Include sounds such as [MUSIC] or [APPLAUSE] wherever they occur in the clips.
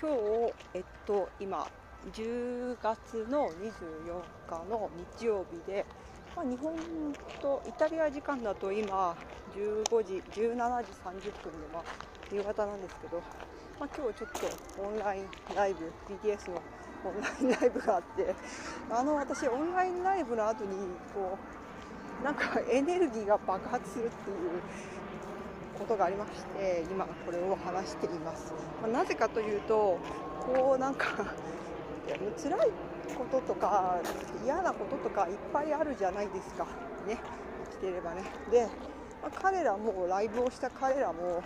今日、えっと、今、10月の24日の日曜日で、まあ、日本とイタリア時間だと今、15時、17時30分で、まあ、夕方なんですけど、まあ、今日ちょっとオンラインライブ、BTS のオンラインライブがあって、あの私、オンラインライブの後にこうなんかエネルギーが爆発するっていうことがありまして今これを話しています、まあ、なぜかというとこうなんか [LAUGHS] 辛いこととか嫌なこととかいっぱいあるじゃないですか。ね。生きてればね。で、まあ、彼らもライブをした彼らも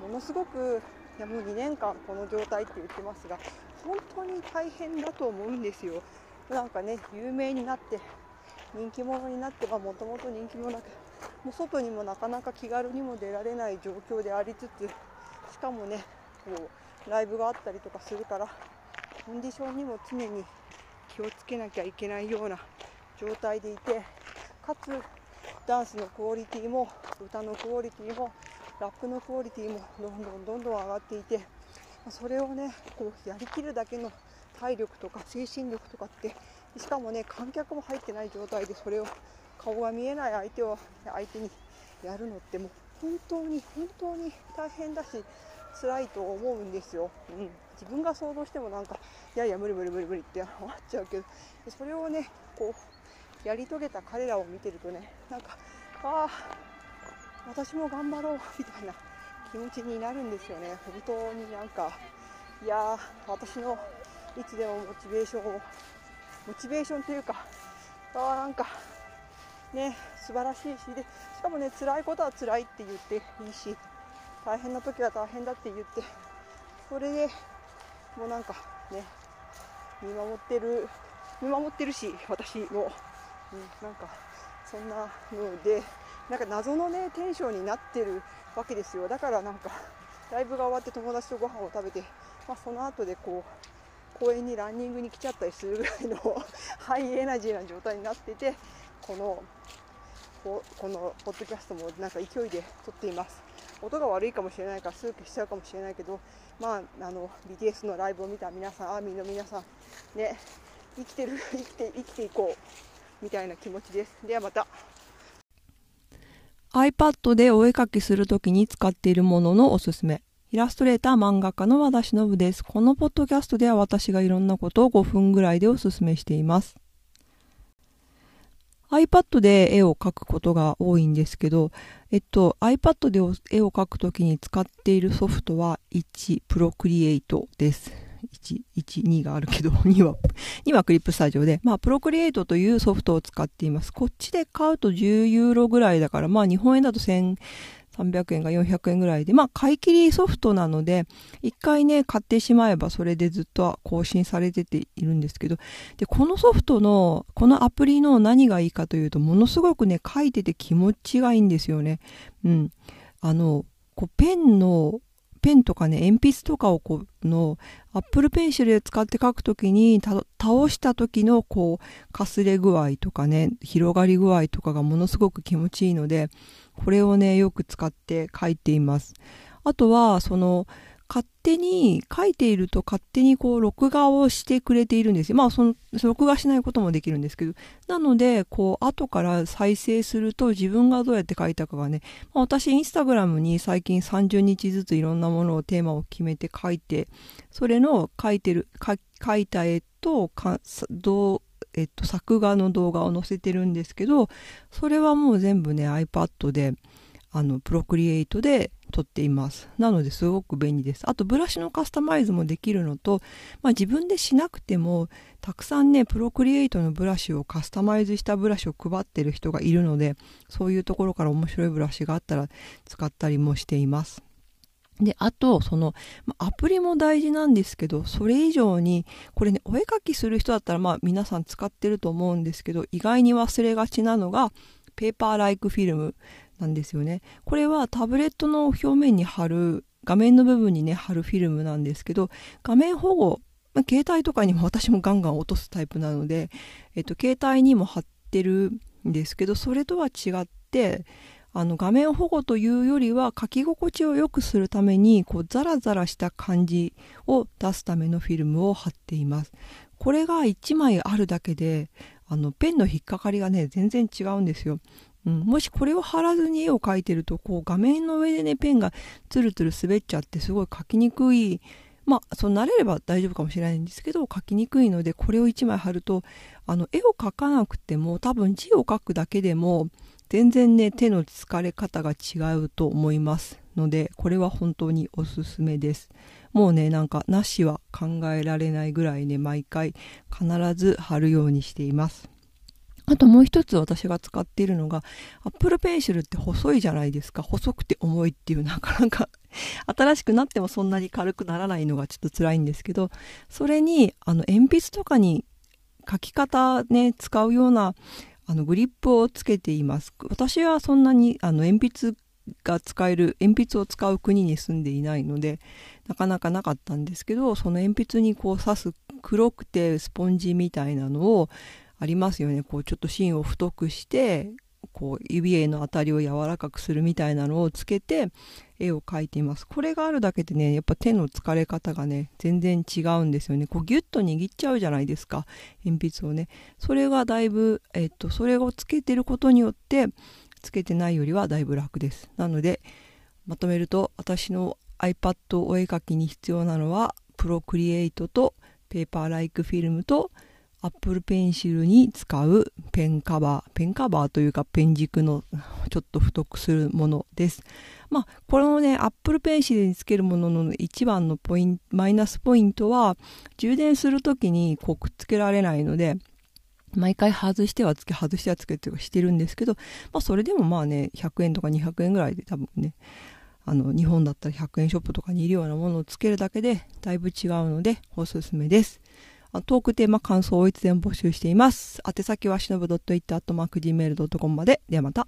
ものすごくいやもう2年間この状態って言ってますが本当に大変だと思うんですよ。なんかね有名になって人気者になってもともと人気者だけどもう外にもなかなか気軽にも出られない状況でありつつしかもねこうライブがあったりとかするからコンディションにも常に気をつけなきゃいけないような状態でいてかつダンスのクオリティも歌のクオリティもラップのクオリティもどんどんどんどん上がっていてそれをねこうやりきるだけの体力とか精神力とかってしかもね観客も入ってない状態でそれを顔が見えない相手を相手にやるのってもう本当に本当に大変だし辛いと思うんですよ、うん、自分が想像してもなんかいやいや無理無理無理無理って思っちゃうけどそれをねこうやり遂げた彼らを見てるとねなんかああ私も頑張ろうみたいな気持ちになるんですよね。本当になんかいや私のいつでもモチベーションをモチベーションというか [LAUGHS] あなんかね素晴らしいしでしかもね辛いことは辛いって言っていいし大変な時は大変だって言ってそれでもうなんかね見守ってる見守ってるし私も、うん、なんかそんなのでなんか謎のねテンションになってるわけですよ。だからなんかライブが終わって友達とご飯を食べて、まあ、その後でこう公園にランニングに来ちゃったりするぐらいのハイエナジーな状態になっててこのこのポッドキャストもなんか勢いで撮っています。音が悪いかもしれないからスープしちゃうかもしれないけどまああの BTS のライブを見た皆さんアーミーの皆さんね生きてる [LAUGHS] 生きて生きていこうみたいな気持ちです。ではまた。iPad でお絵かきするときに使っているもののおすすめ。イラストレーター漫画家の和田忍です。このポッドキャストでは私がいろんなことを5分ぐらいでおすすめしています。iPad で絵を描くことが多いんですけど、えっと、iPad で絵を描くときに使っているソフトは1、Procreate です。1、1、2があるけど、[LAUGHS] 2は、2はクリップスタジオで、まあ、Procreate というソフトを使っています。こっちで買うと10ユーロぐらいだから、まあ、日本円だと1000、300円が400円ぐらいで、まあ、買い切りソフトなので、一回ね、買ってしまえばそれでずっと更新されてているんですけど、で、このソフトの、このアプリの何がいいかというと、ものすごくね、書いてて気持ちがいいんですよね。うん。あの、こう、ペンの、ペンとかね、鉛筆とかをこう、の、アップルペンシルで使って書くときに、倒した時のこう、かすれ具合とかね、広がり具合とかがものすごく気持ちいいので、これをね、よく使って書いています。あとは、その、勝手に書いていると勝手にこう録画をしてくれているんですよ。まあその録画しないこともできるんですけど。なのでこう後から再生すると自分がどうやって書いたかがね、まあ、私インスタグラムに最近30日ずついろんなものをテーマを決めて書いて、それの書いてる、書いた絵とかどうえっと、作画の動画を載せてるんですけど、それはもう全部ね、iPad で、あの、プロクリエイトで撮っています。なのですごく便利です。あと、ブラシのカスタマイズもできるのと、まあ自分でしなくても、たくさんね、プロクリエイトのブラシをカスタマイズしたブラシを配ってる人がいるので、そういうところから面白いブラシがあったら使ったりもしています。で、あと、その、アプリも大事なんですけど、それ以上に、これね、お絵かきする人だったら、まあ皆さん使ってると思うんですけど、意外に忘れがちなのが、ペーパーライクフィルムなんですよね。これはタブレットの表面に貼る、画面の部分にね、貼るフィルムなんですけど、画面保護、まあ、携帯とかにも [LAUGHS] 私もガンガン落とすタイプなので、えっと、携帯にも貼ってるんですけど、それとは違って、あの画面保護というよりは書き心地を良くするためにこうザラザラした感じを出すためのフィルムを貼っていますこれが1枚あるだけであのペンの引っかかりがね全然違うんですようん、もしこれを貼らずに絵を描いてるとこう画面の上でねペンがツルツル滑っちゃってすごい描きにくい。まあそう慣れれば大丈夫かもしれないんですけど描きにくいのでこれを1枚貼るとあの絵を描かなくても多分字を書くだけでも全然ね手の疲れ方が違うと思いますのでこれは本当におすすめです。もうねなんかなしは考えられないぐらいね毎回必ず貼るようにしています。あともう一つ私が使っているのが Apple Pencil って細いじゃないですか。細くて重いっていうなかなか [LAUGHS] 新しくなってもそんなに軽くならないのがちょっと辛いんですけどそれにあの鉛筆とかに書き方ね使うようなあのグリップをつけています。私はそんなにあの鉛筆が使える鉛筆を使う国に住んでいないのでなかなかなかったんですけどその鉛筆にこう刺す黒くてスポンジみたいなのをありますよね。こうちょっと芯を太くしてこう指への当たりを柔らかくするみたいなのをつけて絵を描いています。これがあるだけでねやっぱ手の疲れ方がね全然違うんですよね。こうギュッと握っちゃうじゃないですか。鉛筆をね。それがだいぶえっとそれをつけてることによってつけてないよりはだいぶ楽です。なのでまとめると私の iPad お絵描きに必要なのはプロクリエイトとペーパーライクフィルムとアップルペンシルに使うペンカバー、ペンカバーというかペン軸のちょっと太くするものです。まあ、このね、アップルペンシルにつけるものの一番のポイント、マイナスポイントは、充電するときにこうくっつけられないので、毎回外してはつけ、外してはつけってしてるんですけど、まあそれでもまあね、100円とか200円ぐらいで多分ね、あの、日本だったら100円ショップとかにいるようなものをつけるだけでだいぶ違うのでおすすめです。トークテーマ感想をいつでも募集しています。宛先はしのぶ .it.gmail.com まで。ではまた。